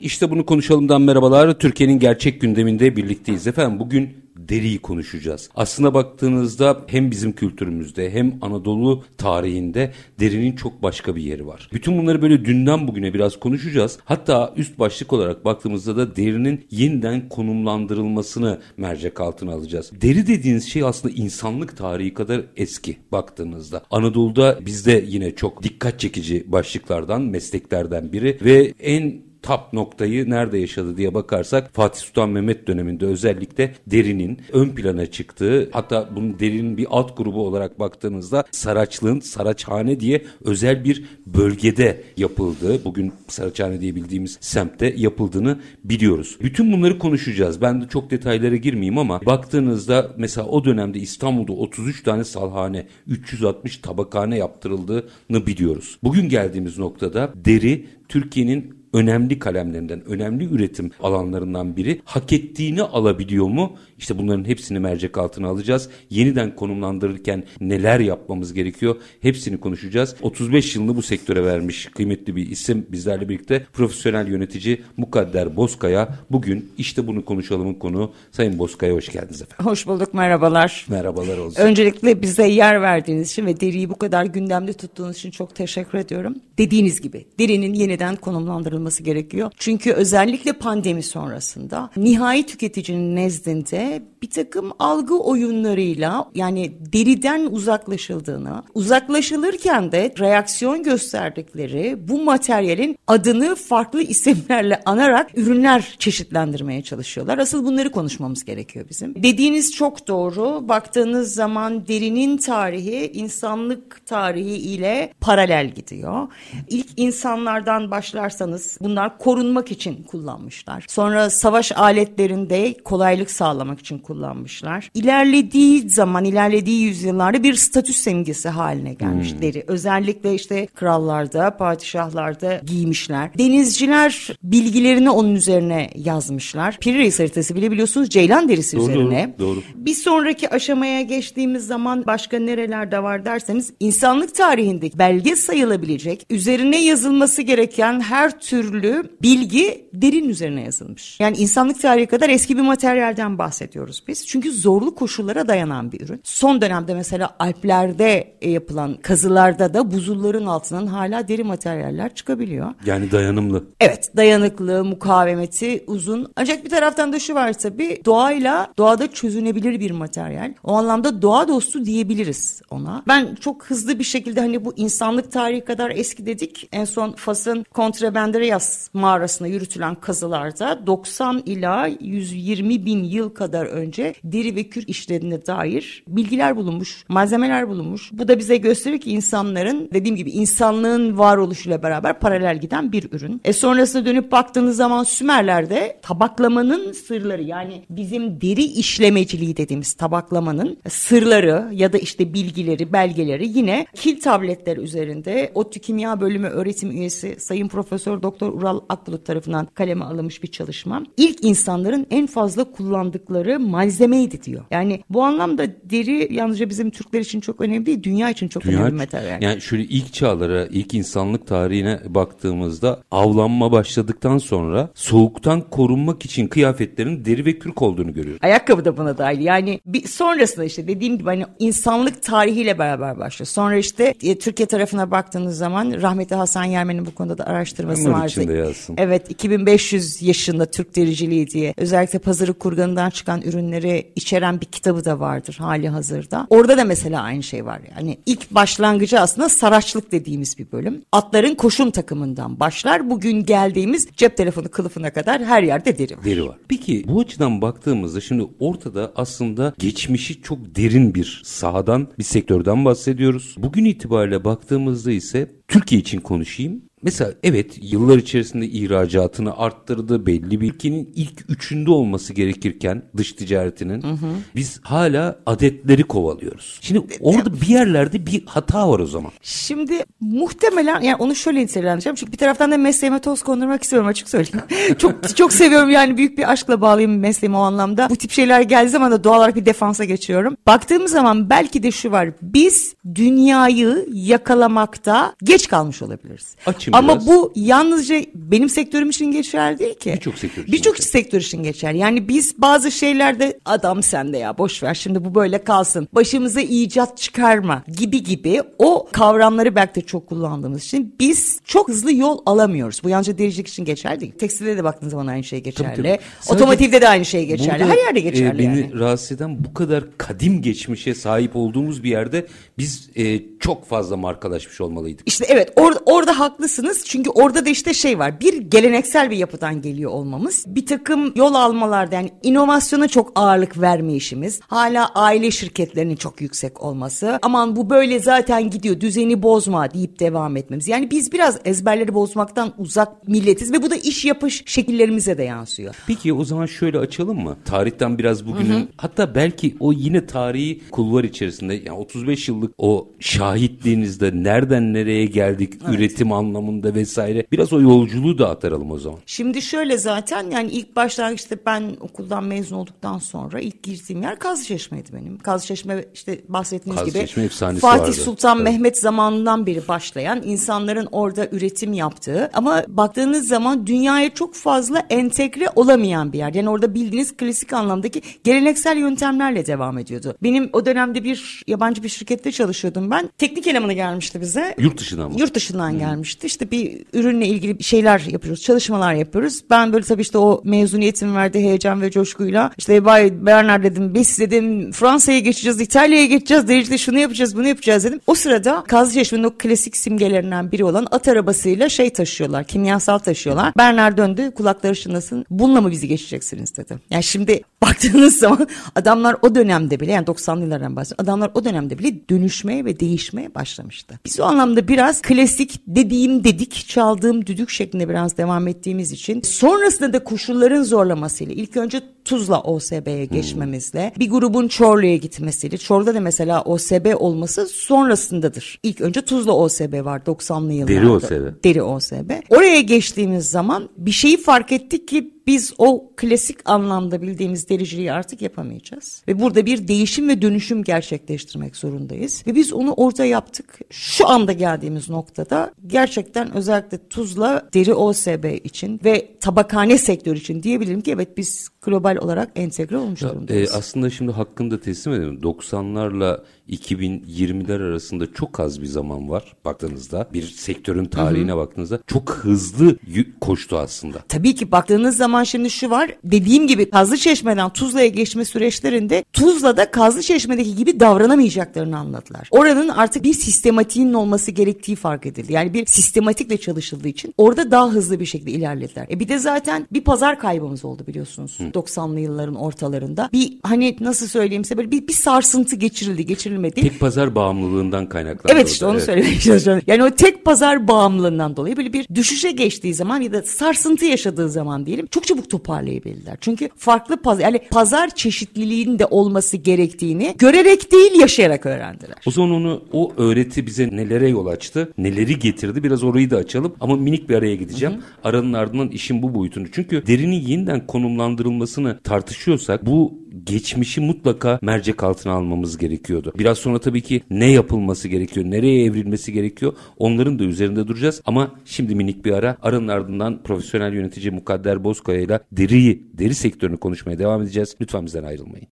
İşte bunu konuşalımdan merhabalar. Türkiye'nin gerçek gündeminde birlikteyiz. Efendim bugün deriyi konuşacağız. Aslına baktığınızda hem bizim kültürümüzde hem Anadolu tarihinde derinin çok başka bir yeri var. Bütün bunları böyle dünden bugüne biraz konuşacağız. Hatta üst başlık olarak baktığımızda da derinin yeniden konumlandırılmasını mercek altına alacağız. Deri dediğiniz şey aslında insanlık tarihi kadar eski baktığınızda. Anadolu'da bizde yine çok dikkat çekici başlıklardan, mesleklerden biri ve en tap noktayı nerede yaşadı diye bakarsak Fatih Sultan Mehmet döneminde özellikle derinin ön plana çıktığı hatta bunun derinin bir alt grubu olarak baktığınızda Saraçlığın Saraçhane diye özel bir bölgede yapıldığı bugün Saraçhane diye bildiğimiz semtte yapıldığını biliyoruz. Bütün bunları konuşacağız. Ben de çok detaylara girmeyeyim ama baktığınızda mesela o dönemde İstanbul'da 33 tane salhane 360 tabakhane yaptırıldığını biliyoruz. Bugün geldiğimiz noktada deri Türkiye'nin önemli kalemlerinden, önemli üretim alanlarından biri. Hak ettiğini alabiliyor mu? İşte bunların hepsini mercek altına alacağız. Yeniden konumlandırırken neler yapmamız gerekiyor? Hepsini konuşacağız. 35 yılını bu sektöre vermiş kıymetli bir isim bizlerle birlikte profesyonel yönetici Mukadder Bozkaya. Bugün işte bunu konuşalımın konu. Sayın Bozkaya hoş geldiniz efendim. Hoş bulduk merhabalar. Merhabalar olsun. Öncelikle bize yer verdiğiniz için ve deriyi bu kadar gündemde tuttuğunuz için çok teşekkür ediyorum. Dediğiniz gibi derinin yeniden konumlandırılması gerekiyor. Çünkü özellikle pandemi sonrasında nihai tüketicinin nezdinde bir takım algı oyunlarıyla yani deriden uzaklaşıldığını, uzaklaşılırken de reaksiyon gösterdikleri bu materyalin adını farklı isimlerle anarak ürünler çeşitlendirmeye çalışıyorlar. Asıl bunları konuşmamız gerekiyor bizim. Dediğiniz çok doğru. Baktığınız zaman derinin tarihi insanlık tarihi ile paralel gidiyor. İlk insanlardan başlarsanız bunlar korunmak için kullanmışlar. Sonra savaş aletlerinde kolaylık sağlamak için kullanmışlar. İlerlediği zaman, ilerlediği yüzyıllarda bir statü simgesi haline gelmiş hmm. deri. Özellikle işte krallarda, padişahlarda giymişler. Denizciler bilgilerini onun üzerine yazmışlar. Piri Reis haritası bile biliyorsunuz ceylan derisi doğru, üzerine. Doğru, doğru. Bir sonraki aşamaya geçtiğimiz zaman başka nerelerde var derseniz insanlık tarihindeki belge sayılabilecek üzerine yazılması gereken her türlü bilgi derin üzerine yazılmış. Yani insanlık tarihi kadar eski bir materyalden bahsediyoruz biz. Çünkü zorlu koşullara dayanan bir ürün. Son dönemde mesela Alplerde e, yapılan kazılarda da buzulların altından hala deri materyaller çıkabiliyor. Yani dayanımlı. Evet dayanıklı, mukavemeti uzun. Ancak bir taraftan da şu var tabii doğayla doğada çözünebilir bir materyal. O anlamda doğa dostu diyebiliriz ona. Ben çok hızlı bir şekilde hani bu insanlık tarihi kadar eski dedik. En son Fas'ın Contrebanderias mağarasına yürütülen kazılarda 90 ila 120 bin yıl kadar önce deri ve kürk işlerine dair bilgiler bulunmuş, malzemeler bulunmuş. Bu da bize gösteriyor ki insanların dediğim gibi insanlığın varoluşuyla beraber paralel giden bir ürün. E sonrasında dönüp baktığınız zaman Sümerler'de tabaklamanın sırları yani bizim deri işlemeciliği dediğimiz tabaklamanın sırları ya da işte bilgileri, belgeleri yine kil tabletler üzerinde ODTÜ Kimya Bölümü öğretim üyesi Sayın Profesör Doktor Ural Akbulut tarafından kaleme alınmış bir çalışma. İlk insanların en fazla kullandıkları malzemeydi diyor. Yani bu anlamda deri yalnızca bizim Türkler için çok önemli değil, dünya için çok dünya, önemli bir materyal. Yani şöyle ilk çağlara, ilk insanlık tarihine baktığımızda avlanma başladıktan sonra soğuktan korunmak için kıyafetlerin deri ve kürk olduğunu görüyoruz. Ayakkabı da buna dahil. Yani bir sonrasında işte dediğim gibi hani insanlık tarihiyle beraber başlıyor. Sonra işte e, Türkiye tarafına baktığınız zaman rahmetli Hasan Yermen'in bu konuda da araştırması vardı. Evet 2500 yaşında Türk dericiliği diye özellikle pazarı kurganından çıkan ürünleri içeren bir kitabı da vardır hali hazırda. Orada da mesela aynı şey var. Yani ilk başlangıcı aslında saraçlık dediğimiz bir bölüm. Atların koşum takımından başlar. Bugün geldiğimiz cep telefonu kılıfına kadar her yerde deri var. Deri var. Peki bu açıdan baktığımızda şimdi ortada aslında geçmişi çok derin bir sahadan, bir sektörden bahsediyoruz. Bugün itibariyle baktığımızda ise Türkiye için konuşayım. Mesela evet yıllar içerisinde ihracatını arttırdı. Belli bir ülkenin ilk üçünde olması gerekirken dış ticaretinin hı hı. biz hala adetleri kovalıyoruz. Şimdi orada bir yerlerde bir hata var o zaman. Şimdi muhtemelen yani onu şöyle nitelendireceğim. Çünkü bir taraftan da mesleğime toz kondurmak istiyorum açık söyleyeyim. çok çok seviyorum yani büyük bir aşkla bağlıyım mesleğime o anlamda. Bu tip şeyler geldiği zaman da doğal olarak bir defansa geçiyorum. Baktığım zaman belki de şu var. Biz dünyayı yakalamakta geç kalmış olabiliriz. Açım Ama biraz. bu yalnızca benim sektörüm için geçerli değil ki. Birçok sektör için. Birçok sektör için geçer. Yani biz bazı şeylerde adam sende ya boş ver şimdi bu böyle kalsın. Başımıza icat çıkarma gibi gibi o kavramları belki de çok kullandığımız için biz çok hızlı yol alamıyoruz. Bu yalnızca dericilik için geçerli değil. Tekstilde de baktığınız zaman aynı şey geçerli. Tabii, tabii. Otomotivde de aynı şey geçerli. Her yerde geçerli e, beni yani. rahatsız eden bu kadar kadim geçmişe sahip olduğumuz bir yerde biz e, çok fazla markalaşmış olmalıydık. İşte evet or orada haklısınız. Çünkü orada da işte şey var. Bir geleneksel bir yapıdan geliyor olmamız. Bir takım yol almalarda yani inovasyona çok ağırlık verme işimiz. Hala aile şirketlerinin çok yüksek olması. Aman bu böyle zaten gidiyor düzeni bozma deyip devam etmemiz. Yani biz biraz ezberleri bozmaktan uzak milletiz ve bu da iş yapış şekillerimize de yansıyor. Peki o zaman şöyle açalım mı? Tarihten biraz bugünün hı hı. hatta belki o yine tarihi kulvar içerisinde yani 35 yıllık o şahitliğinizde nereden nereye geldik evet. üretim anlamında vesaire biraz o yolculuğu da ataralım o zaman. Şimdi şöyle zaten yani ilk başlangıçta ben okuldan mezun olduktan sonra ilk girdiğim yer Kazlıçeşme'ydi benim. Kazlıçeşme işte bahsettiğiniz gibi Fatih vardı. Sultan evet. Mehmet zamanından beri başlayan insanların orada üretim yaptığı ama baktığınız zaman dünyaya çok fazla entegre olamayan bir yer. Yani orada bildiğiniz klasik anlamdaki geleneksel yöntemlerle devam ediyordu. Benim o dönemde bir yabancı bir şirkette çalışıyordum ben. Teknik elemanı gelmişti bize. Yurt dışından mı? Yurt dışından hmm. gelmişti. İşte bir ürünle ilgili şeyler yapıyoruz, çalışmalar yapıyoruz. Ben böyle tabii işte o mezuniyetim verdiği heyecan ve coşkuyla işte Bay Bernard dedim, biz dedim Fransa'ya geçeceğiz, İtalya'ya geçeceğiz, Deric'de şunu yapacağız, bunu yapacağız dedim. O sırada Kazlıçeşme'nin o klasik simgelerinden biri olan at arabasıyla şey taşıyorlar, kimyasal taşıyorlar. Bernard döndü, kulakları çınlasın. Bununla mı bizi geçeceksiniz dedi. Yani şimdi baktığınız zaman adamlar o dönemde bile yani 90'lı yıllardan bahsediyorum. Adamlar o dönemde bile dönüşmeye ve değişmeye başlamıştı. Biz o anlamda biraz klasik dediğim dedik, çaldığım düdük şeklinde biraz devam ettiğimiz için sonrasında da koşulların zorlamasıyla ilk önce Tuzla OSB'ye hmm. geçmemizle bir grubun Çorlu'ya gitmesiyle Çorlu'da da mesela OSB olması sonrasındadır. İlk önce Tuzla OSB var 90'lı yıllarda. Deri OSB. Deri OSB. Oraya geçtiğimiz zaman bir şeyi fark ettik ki biz o klasik anlamda bildiğimiz dericiliği artık yapamayacağız. Ve burada bir değişim ve dönüşüm gerçekleştirmek zorundayız. Ve biz onu orada yaptık. Şu anda geldiğimiz noktada gerçekten özellikle Tuzla deri OSB için ve tabakhane sektörü için diyebilirim ki evet biz global olarak entegre olmuş durumdayız. E, aslında şimdi hakkında teslim edelim. 90'larla 2020'ler arasında çok az bir zaman var baktığınızda. Bir sektörün tarihine hı hı. baktığınızda çok hızlı koştu aslında. Tabii ki baktığınız zaman şimdi şu var. Dediğim gibi Kazlı Çeşme'den Tuzla'ya geçme süreçlerinde Tuzla'da Kazlı Çeşme'deki gibi davranamayacaklarını anladılar. Oranın artık bir sistematiğinin olması gerektiği fark edildi. Yani bir sistematikle çalışıldığı için orada daha hızlı bir şekilde ilerlediler. E bir de zaten bir pazar kaybımız oldu biliyorsunuz. Hı. 90'lı yılların ortalarında. Bir hani nasıl söyleyeyim size böyle bir, bir sarsıntı geçirildi. Geçirildi geçirilmedi. Tek pazar bağımlılığından kaynaklandı. Evet işte onu evet. söylemeye çalışıyorum. Yani o tek pazar bağımlılığından dolayı böyle bir düşüşe geçtiği zaman ya da sarsıntı yaşadığı zaman diyelim çok çabuk toparlayabildiler. Çünkü farklı pazar yani pazar çeşitliliğinin de olması gerektiğini görerek değil yaşayarak öğrendiler. O zaman onu o öğreti bize nelere yol açtı, neleri getirdi biraz orayı da açalım ama minik bir araya gideceğim. Hı hı. Aranın ardından işin bu boyutunu. Çünkü derinin yeniden konumlandırılmasını tartışıyorsak bu geçmişi mutlaka mercek altına almamız gerekiyordu. Biraz sonra tabii ki ne yapılması gerekiyor, nereye evrilmesi gerekiyor onların da üzerinde duracağız. Ama şimdi minik bir ara. Aranın ardından profesyonel yönetici Mukadder Bozkaya ile deriyi, deri sektörünü konuşmaya devam edeceğiz. Lütfen bizden ayrılmayın.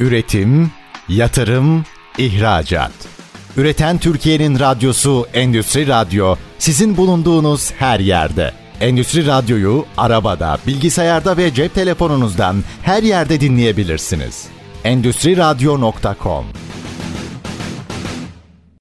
Üretim, yatırım, ihracat. Üreten Türkiye'nin radyosu Endüstri Radyo sizin bulunduğunuz her yerde. Endüstri Radyo'yu arabada, bilgisayarda ve cep telefonunuzdan her yerde dinleyebilirsiniz. Endüstri Radyo.com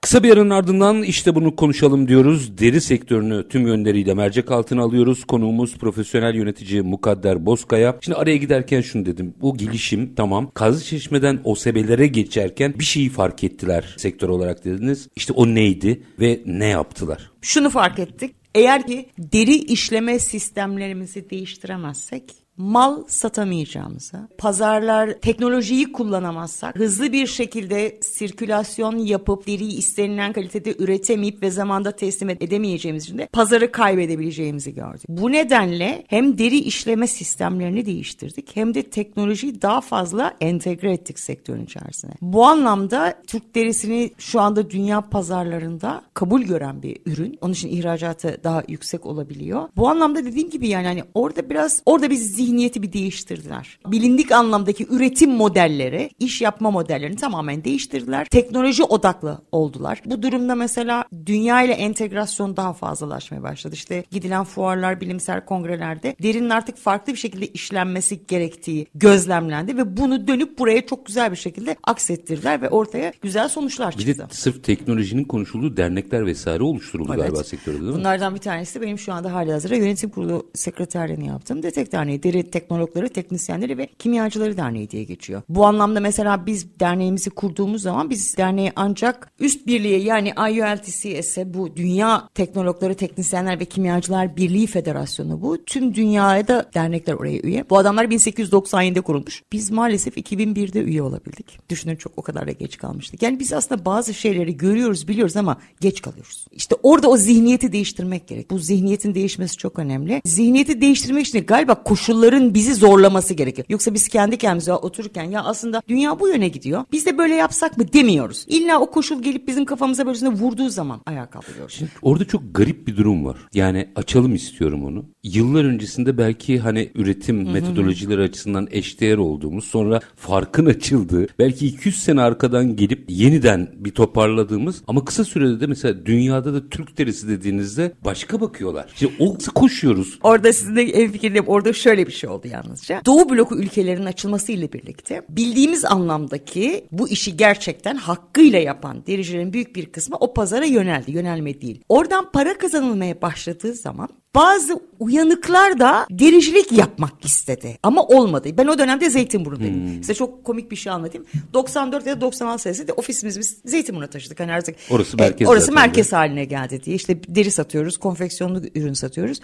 Kısa bir aranın ardından işte bunu konuşalım diyoruz. Deri sektörünü tüm yönleriyle mercek altına alıyoruz. Konuğumuz profesyonel yönetici Mukadder Bozkaya. Şimdi araya giderken şunu dedim. Bu gelişim tamam. Kazı Çeşme'den OSB'lere geçerken bir şeyi fark ettiler sektör olarak dediniz. İşte o neydi ve ne yaptılar? Şunu fark ettik. Eğer ki deri işleme sistemlerimizi değiştiremezsek mal satamayacağımıza, pazarlar teknolojiyi kullanamazsak, hızlı bir şekilde sirkülasyon yapıp deriyi istenilen kalitede üretemeyip ve zamanda teslim edemeyeceğimiz için de pazarı kaybedebileceğimizi gördük. Bu nedenle hem deri işleme sistemlerini değiştirdik hem de teknolojiyi daha fazla entegre ettik sektörün içerisine. Bu anlamda Türk derisini şu anda dünya pazarlarında kabul gören bir ürün. Onun için ihracatı daha yüksek olabiliyor. Bu anlamda dediğim gibi yani hani orada biraz orada biz zihniyeti bir değiştirdiler. Bilindik anlamdaki üretim modelleri, iş yapma modellerini tamamen değiştirdiler. Teknoloji odaklı oldular. Bu durumda mesela dünya ile entegrasyon daha fazlalaşmaya başladı. İşte gidilen fuarlar, bilimsel kongrelerde derinin artık farklı bir şekilde işlenmesi gerektiği gözlemlendi ve bunu dönüp buraya çok güzel bir şekilde aksettirdiler ve ortaya güzel sonuçlar çıktı. Bir de sırf teknolojinin konuşulduğu dernekler vesaire oluşturuldu evet. galiba sektörde değil mi? Bunlardan bir tanesi benim şu anda hali hazırda yönetim kurulu sekreterliğini yaptığım Detek Derneği. Deri Teknologları, Teknisyenleri ve Kimyacıları Derneği diye geçiyor. Bu anlamda mesela biz derneğimizi kurduğumuz zaman biz derneği ancak üst birliğe yani IULTCS'e bu Dünya Teknologları, Teknisyenler ve Kimyacılar Birliği Federasyonu bu. Tüm dünyaya da dernekler oraya üye. Bu adamlar 1897'de kurulmuş. Biz maalesef 2001'de üye olabildik. Düşünün çok o kadar da geç kalmıştık. Yani biz aslında bazı şeyleri görüyoruz, biliyoruz ama geç kalıyoruz. İşte orada o zihniyeti değiştirmek gerek. Bu zihniyetin değişmesi çok önemli. Zihniyeti değiştirmek için galiba koşulların bizi zorlaması gerekiyor. Yoksa biz kendi kendimize otururken ya aslında dünya bu yöne gidiyor. Biz de böyle yapsak mı demiyoruz. İlla o koşul gelip bizim kafamıza böylesine vurduğu zaman ayağa kalkıyoruz. Şimdi orada çok garip bir durum var. Yani açalım istiyorum onu. Yıllar öncesinde belki hani üretim metodolojileri açısından eşdeğer olduğumuz sonra farkın açıldığı belki 200 sene arkadan gelip yeniden bir toparladığımız ama kısa sürede de mesela dünyada da Türk derisi dediğinizde başka bakıyorlar. İşte o koşuyoruz. Orada sizin de en fikirliyim. Orada şöyle bir şey oldu yalnızca. Doğu bloku ülkelerinin açılması ile birlikte bildiğimiz anlamdaki bu işi gerçekten hakkıyla yapan dericilerin büyük bir kısmı o pazara yöneldi. Yönelme değil. Oradan para kazanılmaya başladığı zaman bazı uyanıklar da dericilik yapmak istedi. Ama olmadı. Ben o dönemde Zeytinburnu'dayım. Hmm. Size çok komik bir şey anlatayım. 94 ya da 96 senesinde ofisimizi biz Zeytinburnu'na taşıdık. Hani artık orası merkez, e, orası merkez haline geldi diye. İşte deri satıyoruz, konfeksiyonlu ürün satıyoruz.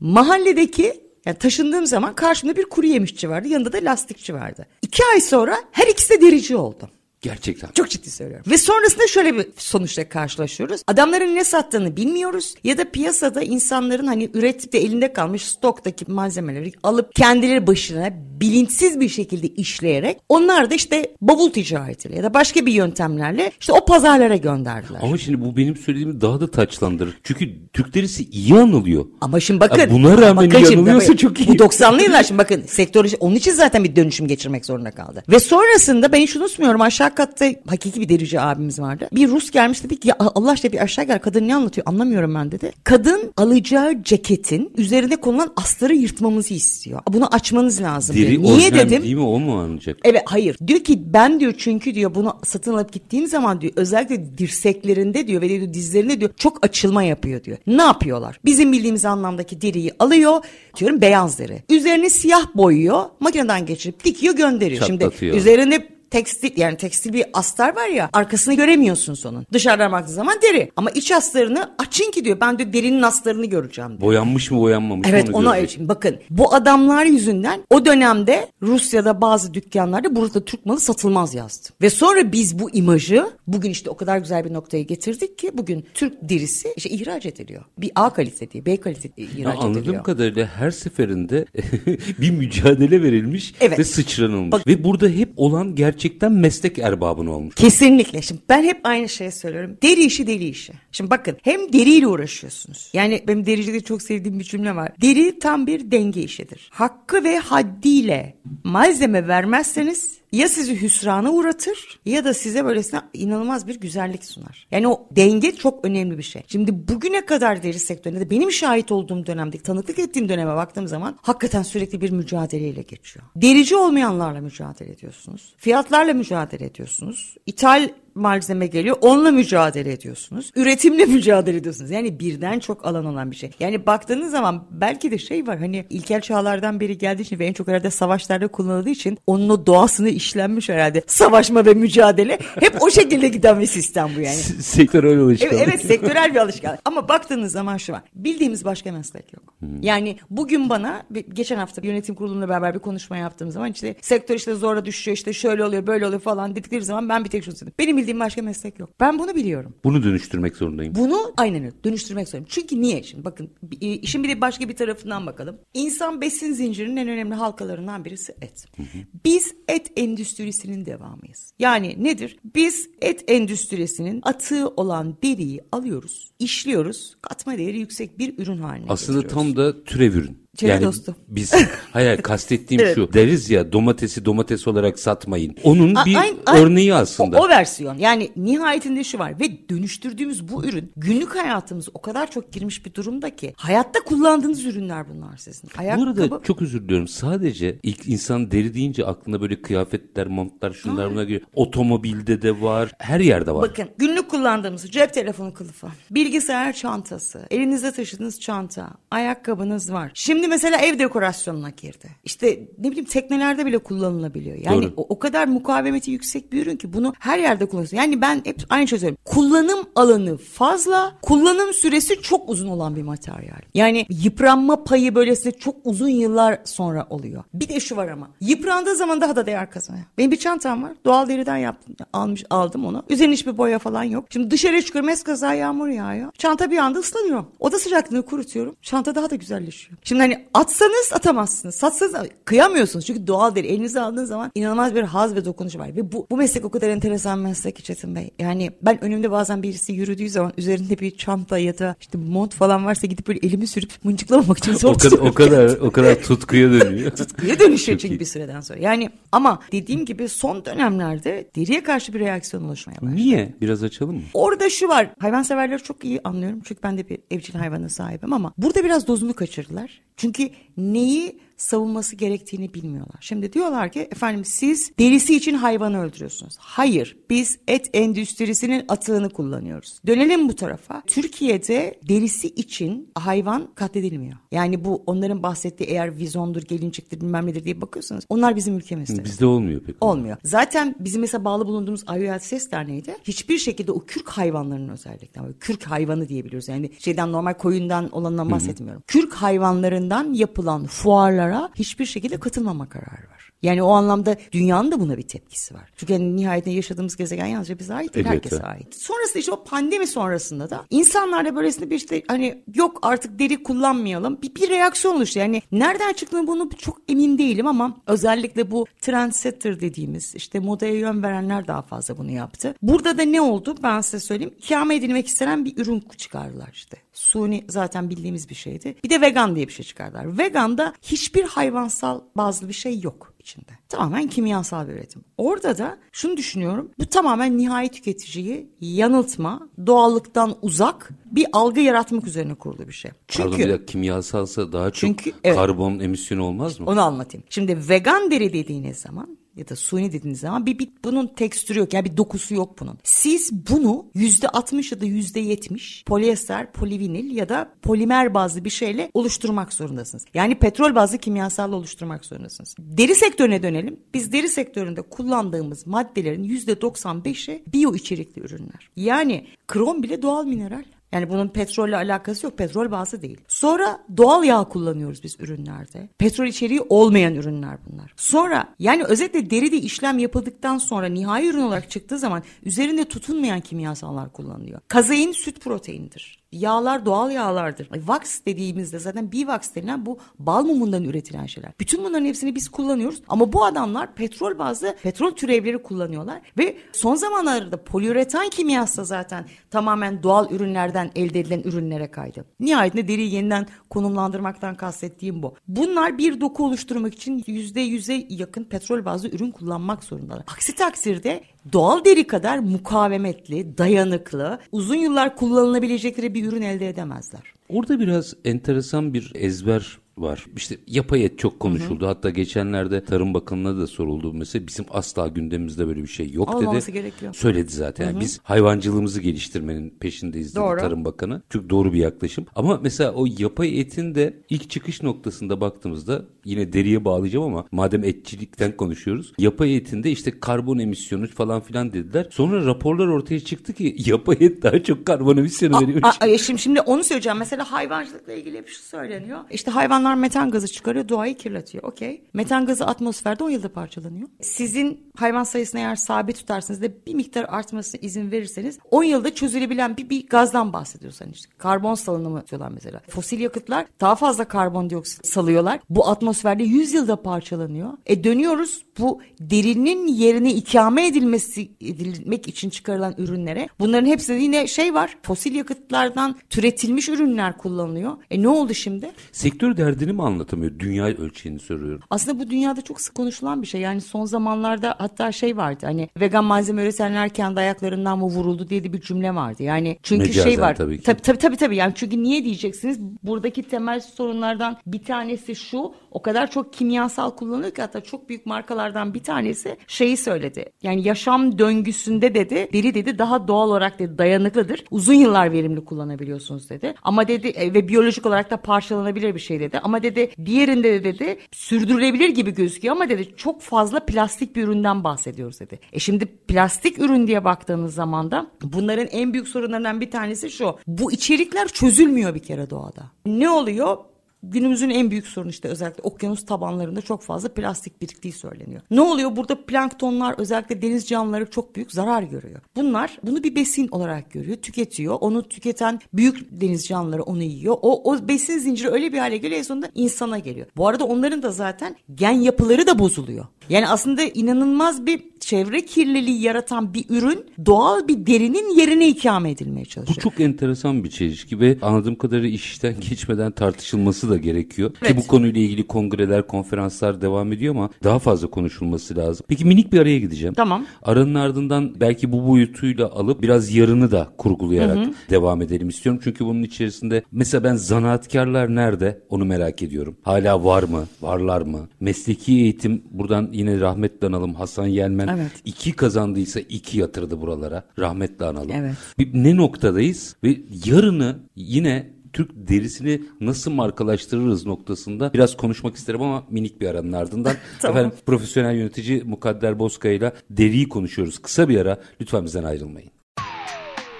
Mahalledeki yani taşındığım zaman karşımda bir kuru yemişçi vardı. Yanında da lastikçi vardı. İki ay sonra her ikisi de derici oldu. Gerçekten. Çok ciddi söylüyorum. Ve sonrasında şöyle bir sonuçla karşılaşıyoruz. Adamların ne sattığını bilmiyoruz ya da piyasada insanların hani üretip de elinde kalmış stoktaki malzemeleri alıp kendileri başına bilinçsiz bir şekilde işleyerek onlar da işte bavul ticaretiyle ya da başka bir yöntemlerle işte o pazarlara gönderdiler. Ama şimdi bu benim söylediğimi daha da taçlandırır. Çünkü Türk derisi iyi anılıyor. Ama şimdi bakın. Ya buna rağmen bakın iyi anılıyorsa çok iyi. Bu 90'lı yıllar şimdi bakın sektör onun için zaten bir dönüşüm geçirmek zorunda kaldı. Ve sonrasında ben hiç unutmuyorum aşağı aşağı katta hakiki bir derici abimiz vardı. Bir Rus gelmiş dedi ki ya Allah aşkına bir aşağı gel kadın ne anlatıyor anlamıyorum ben dedi. Kadın alacağı ceketin üzerine konulan astarı yırtmamızı istiyor. Bunu açmanız lazım. Deri diyor. Niye dedim? Değil mi o mu anlayacak? Evet hayır. Diyor ki ben diyor çünkü diyor bunu satın alıp gittiğim zaman diyor özellikle dirseklerinde diyor ve diyor dizlerinde diyor çok açılma yapıyor diyor. Ne yapıyorlar? Bizim bildiğimiz anlamdaki deriyi alıyor diyorum beyaz deri. Üzerine siyah boyuyor makineden geçirip dikiyor gönderiyor. Şimdi üzerinde tekstil yani tekstil bir astar var ya arkasını göremiyorsun sonun. Dışarıdan baktığın zaman deri ama iç astarını açın ki diyor ben de derinin astarını göreceğim diyor. Boyanmış mı boyanmamış evet, mı onu için bakın bu adamlar yüzünden o dönemde Rusya'da bazı dükkanlarda burada Türk malı satılmaz yazdı. Ve sonra biz bu imajı bugün işte o kadar güzel bir noktaya getirdik ki bugün Türk derisi işte ihraç ediliyor. Bir A kalite değil B kalite ihraç ya anladığım ediliyor. Anladığım kadarıyla her seferinde bir mücadele verilmiş evet. ve sıçranılmış. Bak, ve burada hep olan gerçek gerçekten meslek erbabın olmuş. Kesinlikle. Şimdi ben hep aynı şeyi söylüyorum. Deri işi deri işi. Şimdi bakın hem deriyle uğraşıyorsunuz. Yani benim dericide çok sevdiğim bir cümle var. Deri tam bir denge işidir. Hakkı ve haddiyle malzeme vermezseniz ya sizi hüsrana uğratır ya da size böylesine inanılmaz bir güzellik sunar. Yani o denge çok önemli bir şey. Şimdi bugüne kadar deri sektöründe de benim şahit olduğum dönemde, tanıklık ettiğim döneme baktığım zaman hakikaten sürekli bir mücadeleyle geçiyor. Derici olmayanlarla mücadele ediyorsunuz. Fiyatlarla mücadele ediyorsunuz. İthal malzeme geliyor. Onunla mücadele ediyorsunuz. Üretimle mücadele ediyorsunuz. Yani birden çok alan olan bir şey. Yani baktığınız zaman belki de şey var hani ilkel çağlardan beri geldiği için ve en çok herhalde savaşlarda kullanıldığı için onun o doğasını işlenmiş herhalde. Savaşma ve mücadele. Hep o şekilde giden bir sistem bu yani. Sektörel alışkanlık. Evet, evet sektörel bir alışkanlık. Ama baktığınız zaman şu var. Bildiğimiz başka meslek yok. Hmm. Yani bugün bana geçen hafta yönetim kuruluyla beraber bir konuşma yaptığım zaman işte sektör işte zora düşüyor işte şöyle oluyor böyle oluyor falan dedikleri zaman ben bir tek şunu söyledim. Benim bildiğim başka meslek yok. Ben bunu biliyorum. Bunu dönüştürmek zorundayım. Bunu aynen öyle dönüştürmek zorundayım. Çünkü niye şimdi bakın e, işin bir de başka bir tarafından bakalım. İnsan besin zincirinin en önemli halkalarından birisi et. Hı hı. Biz et endüstrisinin devamıyız. Yani nedir? Biz et endüstrisinin atığı olan deriyi alıyoruz, işliyoruz, katma değeri yüksek bir ürün haline Aslında tam da türev ürün. Çevre yani dostu. Biz hayır kastettiğim evet. şu deriz ya domatesi domates olarak satmayın. Onun A, bir aynı, örneği aslında. O, o versiyon yani nihayetinde şu var ve dönüştürdüğümüz bu ürün günlük hayatımız o kadar çok girmiş bir durumda ki hayatta kullandığınız ürünler bunlar sizin. Ayakkabı... Bu arada çok özür diliyorum sadece ilk insan deri deyince aklına böyle kıyafetler montlar şunlar bunlar geliyor. Otomobilde de var her yerde var. Bakın günlük kullandığımız cep telefonu kılıfı, bilgisayar çantası, elinizde taşıdığınız çanta, ayakkabınız var. Şimdi mesela ev dekorasyonuna girdi. İşte ne bileyim teknelerde bile kullanılabiliyor. Yani o, o kadar mukavemeti yüksek bir ürün ki bunu her yerde kullanıyorsun. Yani ben hep aynı şey söylüyorum. Kullanım alanı fazla, kullanım süresi çok uzun olan bir materyal. Yani yıpranma payı böylesine çok uzun yıllar sonra oluyor. Bir de şu var ama yıprandığı zaman daha da değer kazanıyor. Benim bir çantam var. Doğal deriden yaptım. Almış, aldım onu. Üzerine hiçbir boya falan yok. Şimdi dışarı çıkıyorum eskaza yağmur yağıyor. Çanta bir anda ıslanıyor. Oda sıcaklığını kurutuyorum. Çanta daha da güzelleşiyor. Şimdi hani atsanız atamazsınız. Satsanız kıyamıyorsunuz. Çünkü doğal değil. Elinize aldığınız zaman inanılmaz bir haz ve dokunuş var. Ve bu, bu meslek o kadar enteresan meslek ki Çetin Bey. Yani ben önümde bazen birisi yürüdüğü zaman üzerinde bir çanta ya da işte mont falan varsa gidip böyle elimi sürüp mıncıklamamak için zor o kadar, o kadar, o kadar tutkuya dönüyor. tutkuya dönüşüyor çünkü bir süreden sonra. Yani ama dediğim gibi son dönemlerde deriye karşı bir reaksiyon oluşmaya başladı. Niye? Biraz açalım mı? Orada şu var. Hayvanseverleri çok iyi anlıyorum. Çünkü ben de bir evcil hayvana sahibim ama burada biraz dozunu kaçırdılar. Çünkü neyi savunması gerektiğini bilmiyorlar. Şimdi diyorlar ki efendim siz derisi için hayvanı öldürüyorsunuz. Hayır biz et endüstrisinin atığını kullanıyoruz. Dönelim bu tarafa. Türkiye'de derisi için hayvan katledilmiyor. Yani bu onların bahsettiği eğer vizondur, gelinciktir bilmem nedir diye bakıyorsanız onlar bizim ülkemizde. Bizde olmuyor pek. Olmuyor. Zaten bizim mesela bağlı bulunduğumuz Ses Derneği de hiçbir şekilde o kürk hayvanlarının özellikle kürk hayvanı diyebiliyoruz. Yani şeyden normal koyundan olanından bahsetmiyorum. Hı hı. Kürk hayvanlarından yapılan fuarlar karara hiçbir şekilde katılmama kararı var. Yani o anlamda dünyanın da buna bir tepkisi var. Çünkü hani nihayetinde yaşadığımız gezegen yalnızca bize ait değil, evet, herkese ait. Sonrasında işte o pandemi sonrasında da insanlarda böylesine bir işte hani yok artık deri kullanmayalım bir, bir reaksiyon oluştu. Yani nereden çıktığını bunu çok emin değilim ama özellikle bu trendsetter dediğimiz işte modaya yön verenler daha fazla bunu yaptı. Burada da ne oldu ben size söyleyeyim. İkame edilmek istenen bir ürün çıkardılar işte. Suni zaten bildiğimiz bir şeydi. Bir de vegan diye bir şey çıkardılar. Veganda hiçbir hayvansal bazı bir şey yok içinde. Tamamen kimyasal bir üretim. Orada da şunu düşünüyorum. Bu tamamen nihai tüketiciyi yanıltma, doğallıktan uzak bir algı yaratmak üzerine kurulu bir şey. Çünkü Pardon bir dakika kimyasalsa daha çok çünkü, evet, karbon emisyonu olmaz mı? Onu anlatayım. Şimdi vegan deri dediğiniz zaman ya da suni dediğiniz zaman bir, bir bunun tekstürü yok yani bir dokusu yok bunun. Siz bunu yüzde 60 ya da yüzde 70 polyester, polivinil ya da polimer bazlı bir şeyle oluşturmak zorundasınız. Yani petrol bazlı kimyasalla oluşturmak zorundasınız. Deri sektörüne dönelim. Biz deri sektöründe kullandığımız maddelerin yüzde 95'i biyo içerikli ürünler. Yani krom bile doğal mineral. Yani bunun petrolle alakası yok. Petrol bazı değil. Sonra doğal yağ kullanıyoruz biz ürünlerde. Petrol içeriği olmayan ürünler bunlar. Sonra yani özetle deride işlem yapıldıktan sonra nihai ürün olarak çıktığı zaman üzerinde tutunmayan kimyasallar kullanılıyor. Kazein süt proteinidir. Yağlar doğal yağlardır. Wax dediğimizde zaten bivax denilen bu bal mumundan üretilen şeyler. Bütün bunların hepsini biz kullanıyoruz ama bu adamlar petrol bazlı petrol türevleri kullanıyorlar ve son zamanlarda poliüretan kimyası zaten tamamen doğal ürünlerden elde edilen ürünlere kaydı. Nihayetinde deriyi yeniden konumlandırmaktan kastettiğim bu. Bunlar bir doku oluşturmak için yüzde yüze yakın petrol bazlı ürün kullanmak zorundalar. Aksi takdirde doğal deri kadar mukavemetli, dayanıklı, uzun yıllar kullanılabilecekleri bir ürün elde edemezler. Orada biraz enteresan bir ezber var. İşte yapay et çok konuşuldu. Hı hı. Hatta geçenlerde Tarım Bakanı'na da soruldu. Mesela bizim asla gündemimizde böyle bir şey yok Olmaması dedi. gerekiyor. Söyledi zaten. Yani biz hayvancılığımızı geliştirmenin peşindeyiz dedi doğru. Tarım Bakanı. Çok doğru bir yaklaşım. Ama mesela o yapay etin de ilk çıkış noktasında baktığımızda yine deriye bağlayacağım ama madem etçilikten konuşuyoruz. Yapay etinde işte karbon emisyonu falan filan dediler. Sonra raporlar ortaya çıktı ki yapay et daha çok karbon emisyonu veriyor. Şimdi, şimdi onu söyleyeceğim. Mesela hayvancılıkla ilgili bir şey söyleniyor. İşte hayvanlar metan gazı çıkarıyor, doğayı kirletiyor. Okey. Metan gazı atmosferde 10 yılda parçalanıyor. Sizin hayvan sayısını eğer sabit tutarsınız da bir miktar artmasına izin verirseniz 10 yılda çözülebilen bir, bir gazdan bahsediyorsan işte. Karbon salınımı diyorlar mesela. Fosil yakıtlar daha fazla karbondioksit salıyorlar. Bu atmosferde 100 yılda parçalanıyor. E dönüyoruz bu derinin yerine ikame edilmesi edilmek için çıkarılan ürünlere. Bunların hepsinde yine şey var. Fosil yakıtlardan türetilmiş ürünler kullanılıyor. E ne oldu şimdi? Sektör derdini mi anlatamıyor? Dünya ölçeğini soruyorum. Aslında bu dünyada çok sık konuşulan bir şey. Yani son zamanlarda hatta şey vardı hani vegan malzeme üretenler kendi ayaklarından mı vuruldu diye de bir cümle vardı. Yani çünkü Mecazen şey var. Tabii, ki. tabii tabii tabii tabii. Yani çünkü niye diyeceksiniz? Buradaki temel sorunlardan bir tanesi şu. O kadar çok kimyasal kullanılıyor ki hatta çok büyük markalardan bir tanesi şeyi söyledi. Yani yaşam döngüsünde dedi deri dedi daha doğal olarak dedi dayanıklıdır. Uzun yıllar verimli kullanabiliyorsunuz dedi. Ama dedi e, ve biyolojik olarak da parçalanabilir bir şey dedi. Ama dedi diğerinde de dedi sürdürülebilir gibi gözüküyor ama dedi çok fazla plastik bir üründen bahsediyoruz dedi. E şimdi plastik ürün diye baktığınız zaman da bunların en büyük sorunlarından bir tanesi şu. Bu içerikler çözülmüyor bir kere doğada. Ne oluyor? Günümüzün en büyük sorunu işte özellikle okyanus tabanlarında çok fazla plastik biriktiği söyleniyor. Ne oluyor? Burada planktonlar özellikle deniz canlıları çok büyük zarar görüyor. Bunlar bunu bir besin olarak görüyor, tüketiyor. Onu tüketen büyük deniz canlıları onu yiyor. O, o besin zinciri öyle bir hale geliyor en sonunda insana geliyor. Bu arada onların da zaten gen yapıları da bozuluyor. Yani aslında inanılmaz bir çevre kirliliği yaratan bir ürün doğal bir derinin yerine ikame edilmeye çalışıyor. Bu çok enteresan bir çelişki ve anladığım kadarıyla işten geçmeden tartışılması da gerekiyor. Evet. Ki bu konuyla ilgili kongreler, konferanslar devam ediyor ama daha fazla konuşulması lazım. Peki minik bir araya gideceğim. Tamam. Aranın ardından belki bu boyutuyla alıp biraz yarını da kurgulayarak hı hı. devam edelim istiyorum. Çünkü bunun içerisinde mesela ben zanaatkarlar nerede onu merak ediyorum. Hala var mı? Varlar mı? Mesleki eğitim buradan yine rahmetle analım Hasan Yelmen. Evet. iki kazandıysa iki yatırdı buralara. Rahmetle analım. Evet. Bir, ne noktadayız ve yarını yine Türk derisini nasıl markalaştırırız noktasında biraz konuşmak isterim ama minik bir aranın ardından. tamam. Efendim profesyonel yönetici Mukadder Bozkaya ile deriyi konuşuyoruz. Kısa bir ara lütfen bizden ayrılmayın.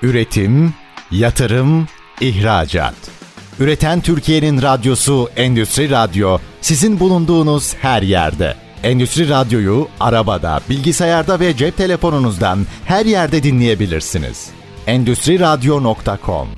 Üretim, yatırım, ihracat. Üreten Türkiye'nin radyosu Endüstri Radyo sizin bulunduğunuz her yerde. Endüstri Radyo'yu arabada, bilgisayarda ve cep telefonunuzdan her yerde dinleyebilirsiniz. Endüstri Radyo.com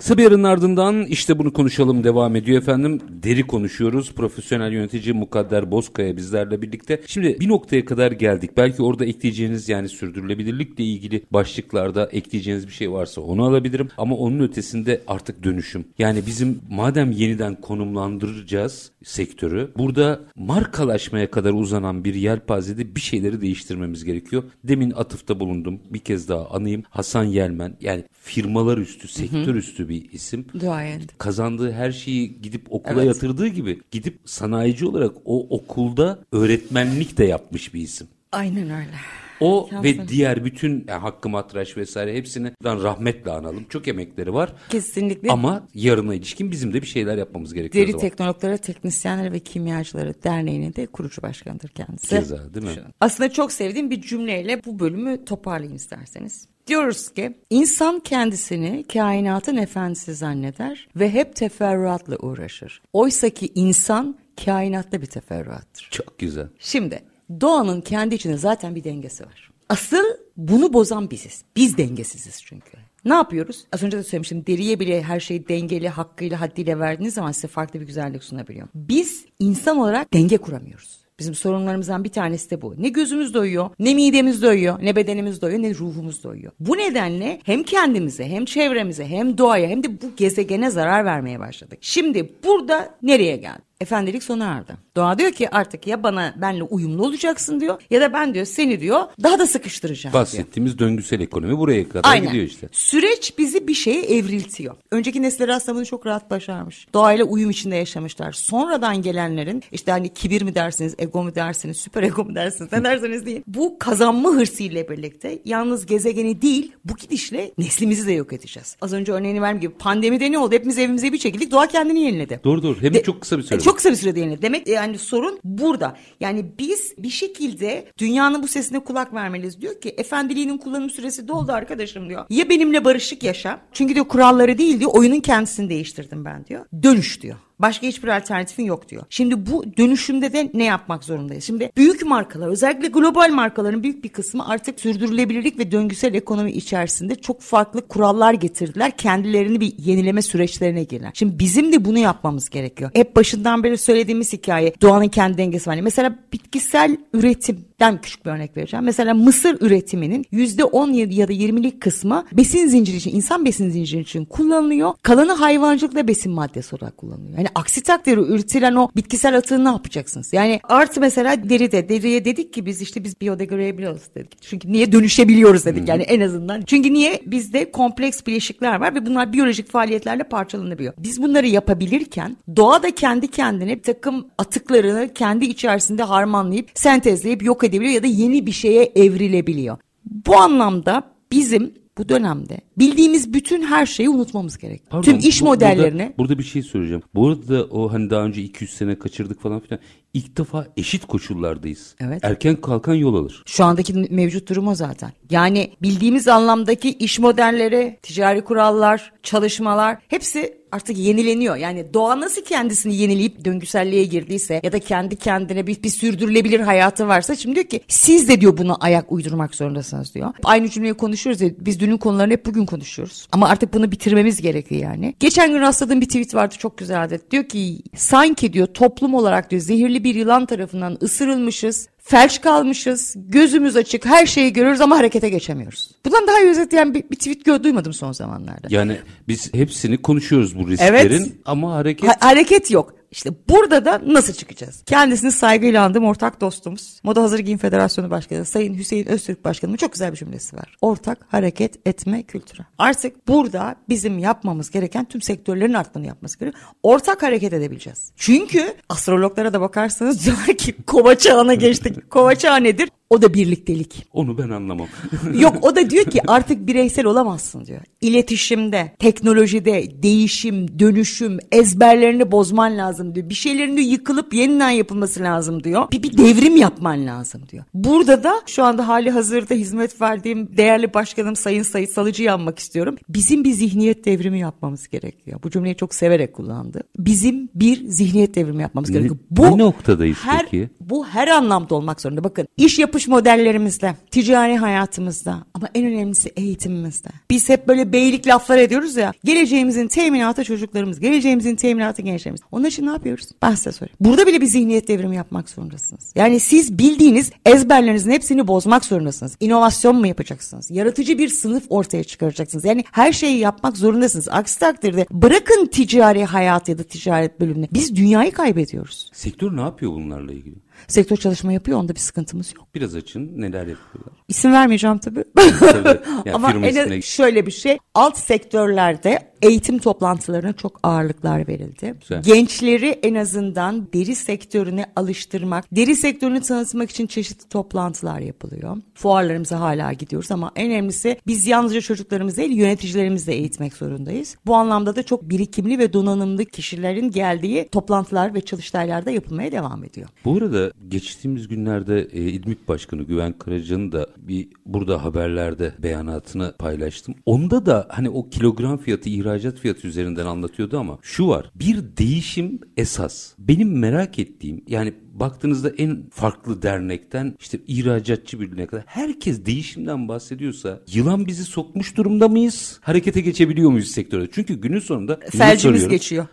Kısa bir arın ardından işte bunu konuşalım devam ediyor efendim. Deri konuşuyoruz. Profesyonel yönetici Mukadder Bozkaya bizlerle birlikte. Şimdi bir noktaya kadar geldik. Belki orada ekleyeceğiniz yani sürdürülebilirlikle ilgili başlıklarda ekleyeceğiniz bir şey varsa onu alabilirim. Ama onun ötesinde artık dönüşüm. Yani bizim madem yeniden konumlandıracağız sektörü. Burada markalaşmaya kadar uzanan bir yelpazede bir şeyleri değiştirmemiz gerekiyor. Demin atıfta bulundum. Bir kez daha anayım. Hasan Yelmen yani firmalar üstü, sektör üstü bir isim. Duayen. Kazandığı her şeyi gidip okula evet. yatırdığı gibi gidip sanayici olarak o okulda öğretmenlik de yapmış bir isim. Aynen öyle. O Yansın. ve diğer bütün yani Hakkı Matraş vesaire hepsini rahmetle analım. Çok emekleri var. Kesinlikle. Ama yarına ilişkin bizim de bir şeyler yapmamız gerekiyor. Deri Teknologları, Teknisyenleri ve Kimyacıları Derneği'nin de kurucu başkanıdır kendisi. Keza değil mi? Aslında çok sevdiğim bir cümleyle bu bölümü toparlayayım isterseniz. Diyoruz ki insan kendisini kainatın efendisi zanneder ve hep teferruatla uğraşır. Oysa ki insan kainatta bir teferruattır. Çok güzel. Şimdi doğanın kendi içinde zaten bir dengesi var. Asıl bunu bozan biziz. Biz dengesiziz çünkü. Ne yapıyoruz? Az önce de söylemiştim. Deriye bile her şeyi dengeli, hakkıyla, haddiyle verdiğiniz zaman size farklı bir güzellik sunabiliyor. Biz insan olarak denge kuramıyoruz. Bizim sorunlarımızdan bir tanesi de bu. Ne gözümüz doyuyor, ne midemiz doyuyor, ne bedenimiz doyuyor, ne ruhumuz doyuyor. Bu nedenle hem kendimize, hem çevremize, hem doğaya, hem de bu gezegene zarar vermeye başladık. Şimdi burada nereye geldik? Efendilik sona erdi. Doğa diyor ki artık ya bana benle uyumlu olacaksın diyor ya da ben diyor seni diyor daha da sıkıştıracağım diyor. Bahsettiğimiz döngüsel ekonomi buraya kadar Aynen. gidiyor işte. Süreç bizi bir şeye evriltiyor. Önceki nesiller aslında bunu çok rahat başarmış. Doğayla uyum içinde yaşamışlar. Sonradan gelenlerin işte hani kibir mi dersiniz, ego mu dersiniz, süper ego mu dersiniz ne derseniz deyin. Bu kazanma hırsıyla birlikte yalnız gezegeni değil bu gidişle neslimizi de yok edeceğiz. Az önce örneğini verdiğim gibi pandemide ne oldu? Hepimiz evimize bir çekildik. Doğa kendini yeniledi. Doğru doğru. Hem de, çok kısa bir süre. E, Çok kısa bir sürede yeniledi. Demek yani sorun burada. Yani biz bir şekilde dünyanın bu sesine kulak vermeliyiz. Diyor ki efendiliğinin kullanım süresi doldu arkadaşım diyor. Ya benimle barışık yaşa. Çünkü diyor kuralları değil diyor oyunun kendisini değiştirdim ben diyor. Dönüş diyor. Başka hiçbir alternatifin yok diyor. Şimdi bu dönüşümde de ne yapmak zorundayız? Şimdi büyük markalar özellikle global markaların büyük bir kısmı artık sürdürülebilirlik ve döngüsel ekonomi içerisinde çok farklı kurallar getirdiler. Kendilerini bir yenileme süreçlerine girdiler. Şimdi bizim de bunu yapmamız gerekiyor. Hep başından beri söylediğimiz hikaye doğanın kendi dengesi var. Mesela bitkisel üretimden küçük bir örnek vereceğim. Mesela mısır üretiminin %10 ya da 20'lik kısmı besin zinciri için, insan besin zinciri için kullanılıyor. Kalanı hayvancılık ve besin maddesi olarak kullanılıyor. Yani aksi takdirde üretilen o bitkisel atığı ne yapacaksınız? Yani artı mesela deride. Deriye dedik ki biz işte biz biodegradable dedik. Çünkü niye dönüşebiliyoruz dedik yani en azından. Çünkü niye bizde kompleks bileşikler var ve bunlar biyolojik faaliyetlerle parçalanabiliyor. Biz bunları yapabilirken doğa da kendi kendine bir takım atıklarını kendi içerisinde harmanlayıp sentezleyip yok edebiliyor ya da yeni bir şeye evrilebiliyor. Bu anlamda bizim bu dönemde bildiğimiz bütün her şeyi unutmamız gerek. Pardon, Tüm iş bu- modellerini Burada, burada bir şey söyleyeceğim. Bu arada o hani daha önce 200 sene kaçırdık falan filan. İlk defa eşit koşullardayız. Evet. Erken kalkan yol alır. Şu andaki mevcut durum o zaten. Yani bildiğimiz anlamdaki iş modelleri, ticari kurallar, çalışmalar hepsi artık yenileniyor. Yani doğa nasıl kendisini yenileyip döngüselliğe girdiyse ya da kendi kendine bir, bir sürdürülebilir hayatı varsa şimdi diyor ki siz de diyor buna ayak uydurmak zorundasınız diyor. Aynı cümleyi konuşuyoruz ya biz dünün konularını hep bugün konuşuyoruz. Ama artık bunu bitirmemiz gerekiyor yani. Geçen gün rastladığım bir tweet vardı çok güzeldi. Diyor ki sanki diyor toplum olarak diyor zehirli bir yılan tarafından ısırılmışız felç kalmışız, gözümüz açık, her şeyi görüyoruz ama harekete geçemiyoruz. Bundan daha iyi özetleyen bir, bir tweet gö- duymadım son zamanlarda. Yani biz hepsini konuşuyoruz bu risklerin Evet. ama hareket Ha- hareket yok. İşte burada da nasıl çıkacağız? Kendisini saygıyla andığım ortak dostumuz, Moda Hazır Giyim Federasyonu Başkanı Sayın Hüseyin Öztürk Başkanımın çok güzel bir cümlesi var. Ortak hareket etme kültürü. Artık burada bizim yapmamız gereken tüm sektörlerin arttığını yapması gerekiyor. Ortak hareket edebileceğiz. Çünkü astrologlara da bakarsanız diyorlar ki kova çağına geçtik. Kova çağı nedir? O da birliktelik. onu ben anlamam. Yok o da diyor ki artık bireysel olamazsın diyor. İletişimde, teknolojide, değişim, dönüşüm, ezberlerini bozman lazım diyor. Bir şeylerin diyor yıkılıp yeniden yapılması lazım diyor. Bir, bir devrim yapman lazım diyor. Burada da şu anda hali hazırda hizmet verdiğim değerli başkanım Sayın Sayit Salıcı'yı anmak istiyorum. Bizim bir zihniyet devrimi yapmamız gerekiyor. Bu cümleyi çok severek kullandı. Bizim bir zihniyet devrimi yapmamız gerekiyor. ne noktadayız her, peki? bu her anlamda olmak zorunda. Bakın iş yapış modellerimizde, ticari hayatımızda ama en önemlisi eğitimimizde. Biz hep böyle beylik laflar ediyoruz ya. Geleceğimizin teminatı çocuklarımız, geleceğimizin teminatı gençlerimiz. Onun için ne yapıyoruz? Ben size sorayım. Burada bile bir zihniyet devrimi yapmak zorundasınız. Yani siz bildiğiniz ezberlerinizin hepsini bozmak zorundasınız. İnovasyon mu yapacaksınız? Yaratıcı bir sınıf ortaya çıkaracaksınız. Yani her şeyi yapmak zorundasınız. Aksi takdirde bırakın ticari hayat ya da ticaret bölümünü. Biz dünyayı kaybediyoruz. Sektör ne yapıyor bunlarla ilgili? Sektör çalışma yapıyor onda bir sıkıntımız yok. Biraz açın neler yapıyorlar. İsim vermeyeceğim tabii. Tabii. Yani Ama en ismine- şöyle bir şey alt sektörlerde eğitim toplantılarına çok ağırlıklar verildi. Güzel. Gençleri en azından deri sektörüne alıştırmak, deri sektörünü tanıtmak için çeşitli toplantılar yapılıyor. Fuarlarımıza hala gidiyoruz ama en önemlisi biz yalnızca çocuklarımızı değil yöneticilerimizi de eğitmek zorundayız. Bu anlamda da çok birikimli ve donanımlı kişilerin geldiği toplantılar ve çalıştaylar da yapılmaya devam ediyor. Bu arada geçtiğimiz günlerde e, İdmik Başkanı Güven Karaca'nın da bir burada haberlerde beyanatını paylaştım. Onda da hani o kilogram fiyatı ihracat fiyatı üzerinden anlatıyordu ama şu var. Bir değişim esas. Benim merak ettiğim yani baktığınızda en farklı dernekten işte ihracatçı birliğine kadar herkes değişimden bahsediyorsa yılan bizi sokmuş durumda mıyız? Harekete geçebiliyor muyuz sektörde? Çünkü günün sonunda Felcimiz geçiyor.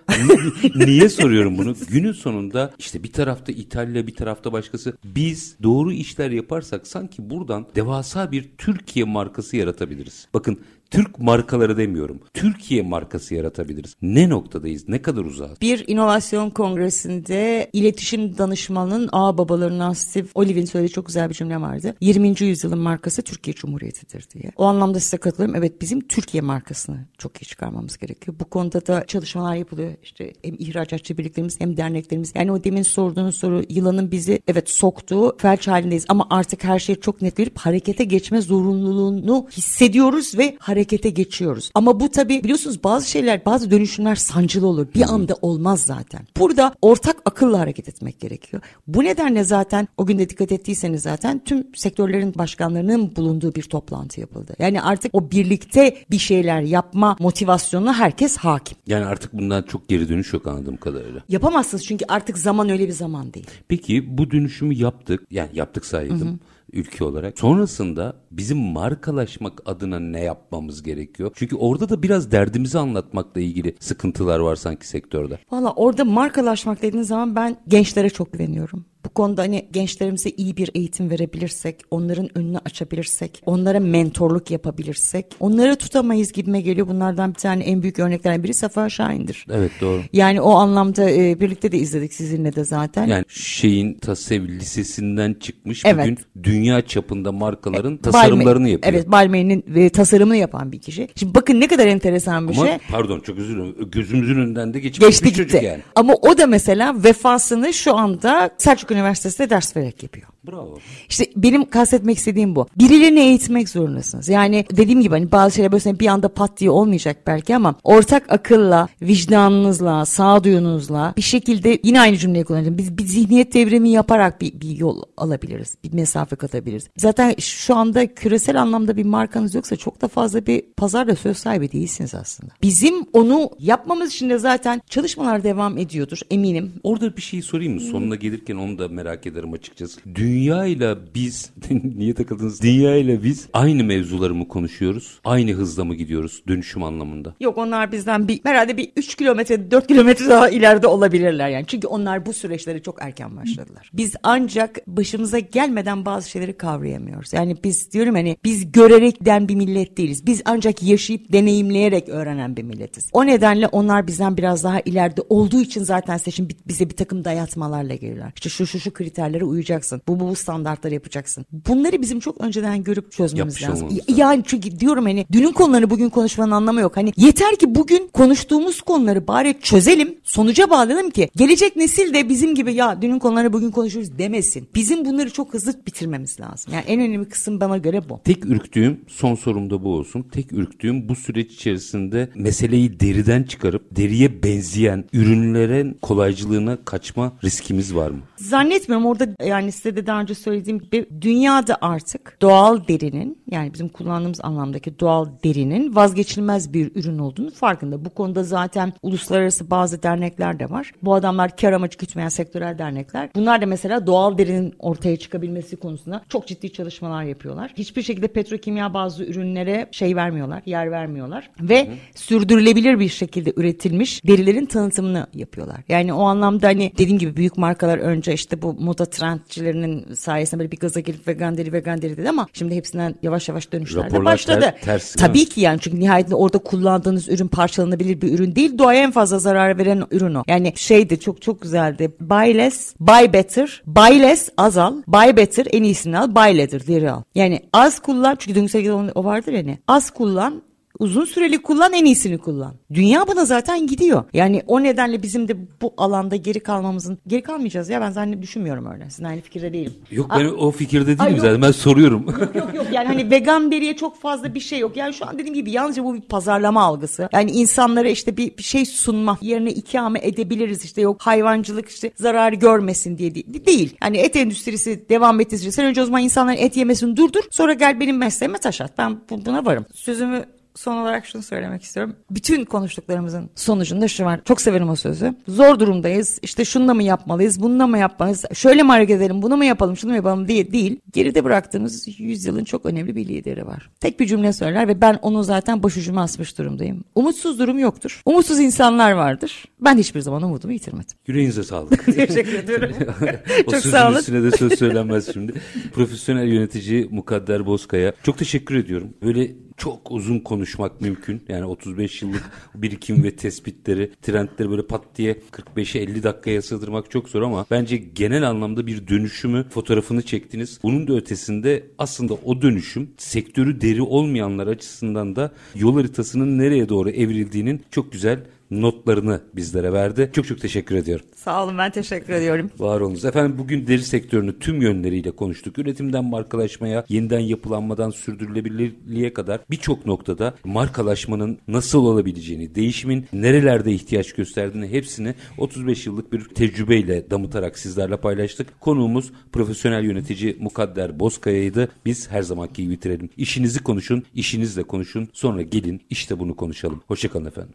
Niye soruyorum bunu? Günün sonunda işte bir tarafta İtalya bir tarafta başkası. Biz doğru işler yaparsak sanki buradan devasa bir Türkiye markası yaratabiliriz. Bakın Türk markaları demiyorum. Türkiye markası yaratabiliriz. Ne noktadayız? Ne kadar uzağız? Bir inovasyon kongresinde iletişim danışmanının ağ babalarından Steve Olive'in söylediği çok güzel bir cümle vardı. 20. yüzyılın markası Türkiye Cumhuriyeti'dir diye. O anlamda size katılıyorum. Evet bizim Türkiye markasını çok iyi çıkarmamız gerekiyor. Bu konuda da çalışmalar yapılıyor. İşte hem ihracatçı birliklerimiz hem derneklerimiz. Yani o demin sorduğunuz soru yılanın bizi evet soktuğu felç halindeyiz ama artık her şey çok net verip harekete geçme zorunluluğunu hissediyoruz ve harekete geçiyoruz. Ama bu tabi biliyorsunuz bazı şeyler bazı dönüşümler sancılı olur. Bir anda olmaz zaten. Burada ortak akılla hareket etmek gerekiyor. Bu nedenle zaten o gün de dikkat ettiyseniz zaten tüm sektörlerin başkanlarının bulunduğu bir toplantı yapıldı. Yani artık o birlikte bir şeyler yapma motivasyonuna herkes hakim. Yani artık bundan çok geri dönüş yok anladığım kadarıyla. Yapamazsınız çünkü artık zaman öyle bir zaman değil. Peki bu dönüşümü yaptık. Yani yaptık saydım. Hı hı ülke olarak. Sonrasında bizim markalaşmak adına ne yapmamız gerekiyor? Çünkü orada da biraz derdimizi anlatmakla ilgili sıkıntılar var sanki sektörde. Valla orada markalaşmak dediğiniz zaman ben gençlere çok güveniyorum. Bu konuda hani gençlerimize iyi bir eğitim verebilirsek, onların önünü açabilirsek, onlara mentorluk yapabilirsek, onları tutamayız gibime geliyor. Bunlardan bir tane en büyük örneklerden biri Safa Şahin'dir. Evet doğru. Yani o anlamda e, birlikte de izledik sizinle de zaten. Yani şeyin TASEV lisesinden çıkmış evet. bugün dünya çapında markaların e, tasarımlarını Balme, yapıyor. Evet Balmain'in e, tasarımını yapan bir kişi. Şimdi bakın ne kadar enteresan bir Ama, şey. Pardon çok özür dilerim. Gözümüzün önünden de geçip Geçti gitti. çocuk yani. Ama o da mesela vefasını şu anda Selçuk Üniversitesi'nde ders vererek yapıyor. Bravo. İşte benim kastetmek istediğim bu. Birilerini eğitmek zorundasınız. Yani dediğim gibi hani bazı şeyler böyle bir anda pat diye olmayacak belki ama ortak akılla, vicdanınızla, sağduyunuzla bir şekilde yine aynı cümleyi kullanacağım. Biz bir zihniyet devrimi yaparak bir, bir yol alabiliriz. Bir mesafe katabiliriz. Zaten şu anda küresel anlamda bir markanız yoksa çok da fazla bir pazarda söz sahibi değilsiniz aslında. Bizim onu yapmamız için de zaten çalışmalar devam ediyordur eminim. Orada bir şey sorayım mı? Sonuna gelirken onu da merak ederim açıkçası. Dünya ile biz niye takıldınız? Dünya ile biz aynı mevzuları mı konuşuyoruz? Aynı hızla mı gidiyoruz dönüşüm anlamında? Yok onlar bizden bir herhalde bir 3 kilometre 4 kilometre daha ileride olabilirler yani. Çünkü onlar bu süreçleri çok erken başladılar. Biz ancak başımıza gelmeden bazı şeyleri kavrayamıyoruz. Yani biz diyorum hani biz görerekten bir millet değiliz. Biz ancak yaşayıp deneyimleyerek öğrenen bir milletiz. O nedenle onlar bizden biraz daha ileride olduğu için zaten seçim bize bir takım dayatmalarla gelirler. İşte şu şu şu kriterlere uyacaksın. Bu bu, bu standartları yapacaksın. Bunları bizim çok önceden görüp çözmemiz Yapmış lazım. Yani çünkü diyorum hani dünün konularını bugün konuşmanın anlamı yok. Hani yeter ki bugün konuştuğumuz konuları bari çözelim, sonuca bağlayalım ki gelecek nesil de bizim gibi ya dünün konularını bugün konuşuyoruz demesin. Bizim bunları çok hızlı bitirmemiz lazım. Yani en önemli kısım bana göre bu. Tek ürktüğüm son sorum da bu olsun. Tek ürktüğüm bu süreç içerisinde meseleyi deriden çıkarıp deriye benzeyen ürünlerin kolaycılığına kaçma riskimiz var mı? Zannetmiyorum orada yani size de daha önce söylediğim gibi dünyada artık doğal derinin yani bizim kullandığımız anlamdaki doğal derinin vazgeçilmez bir ürün olduğunu farkında. Bu konuda zaten uluslararası bazı dernekler de var. Bu adamlar kar amacı gütmeyen sektörel dernekler. Bunlar da mesela doğal derinin ortaya çıkabilmesi konusunda çok ciddi çalışmalar yapıyorlar. Hiçbir şekilde petrokimya bazı ürünlere şey vermiyorlar, yer vermiyorlar ve Hı. sürdürülebilir bir şekilde üretilmiş derilerin tanıtımını yapıyorlar. Yani o anlamda hani dediğim gibi büyük markalar önce işte bu moda trendçilerinin sayesinde böyle bir gaza gelip vegan deri vegan deri dedi ama şimdi hepsinden yavaş yavaş dönüşler de başladı. Ter, ters, Tabii ki yani çünkü nihayetinde orada kullandığınız ürün parçalanabilir bir ürün değil. Doğaya en fazla zarar veren ürün o. Yani şeydi çok çok güzeldi. Buy less, buy better. Buy less azal. Buy better en iyisini al. Buy leather deri al. Yani az kullan çünkü döngüsel o vardır yani. Az kullan Uzun süreli kullan en iyisini kullan. Dünya buna zaten gidiyor. Yani o nedenle bizim de bu alanda geri kalmamızın geri kalmayacağız ya ben zaten düşünmüyorum öyle. Sizin aynı fikirde değilim. Yok ben Aa, o fikirde değilim zaten ben soruyorum. Yok yok yok yani hani vegan deriye çok fazla bir şey yok. Yani şu an dediğim gibi yalnızca bu bir pazarlama algısı. Yani insanlara işte bir, bir şey sunma yerine ikame edebiliriz işte yok hayvancılık işte zarar görmesin diye değil. Yani et endüstrisi devam ettirecek. Sen önce o zaman insanların et yemesini durdur sonra gel benim mesleğime taş at. Ben buna varım. Sözümü son olarak şunu söylemek istiyorum. Bütün konuştuklarımızın sonucunda şu var. Çok severim o sözü. Zor durumdayız. İşte şunu da mı yapmalıyız? Bunu da mı yapmalıyız? Şöyle mi hareket edelim? Bunu mu yapalım? Şunu mu yapalım diye değil. Geride bıraktığımız yüzyılın çok önemli bir lideri var. Tek bir cümle söyler ve ben onu zaten başucuma asmış durumdayım. Umutsuz durum yoktur. Umutsuz insanlar vardır. Ben hiçbir zaman umudumu yitirmedim. Yüreğinize sağlık. Teşekkür ediyorum. o çok sağ olun. üstüne de söz söylenmez şimdi. Profesyonel yönetici Mukadder Bozkaya. Çok teşekkür ediyorum. Böyle çok uzun konuşmak mümkün. Yani 35 yıllık birikim ve tespitleri, trendleri böyle pat diye 45'e 50 dakikaya sığdırmak çok zor ama bence genel anlamda bir dönüşümü fotoğrafını çektiniz. Bunun da ötesinde aslında o dönüşüm sektörü deri olmayanlar açısından da yol haritasının nereye doğru evrildiğinin çok güzel notlarını bizlere verdi. Çok çok teşekkür ediyorum. Sağ olun ben teşekkür ediyorum. Var olunuz. Efendim bugün deri sektörünü tüm yönleriyle konuştuk. Üretimden markalaşmaya, yeniden yapılanmadan sürdürülebilirliğe kadar birçok noktada markalaşmanın nasıl olabileceğini, değişimin nerelerde ihtiyaç gösterdiğini hepsini 35 yıllık bir tecrübeyle damıtarak sizlerle paylaştık. Konuğumuz profesyonel yönetici Mukadder Bozkaya'ydı. Biz her zamanki gibi bitirelim. İşinizi konuşun, işinizle konuşun. Sonra gelin işte bunu konuşalım. Hoşçakalın efendim.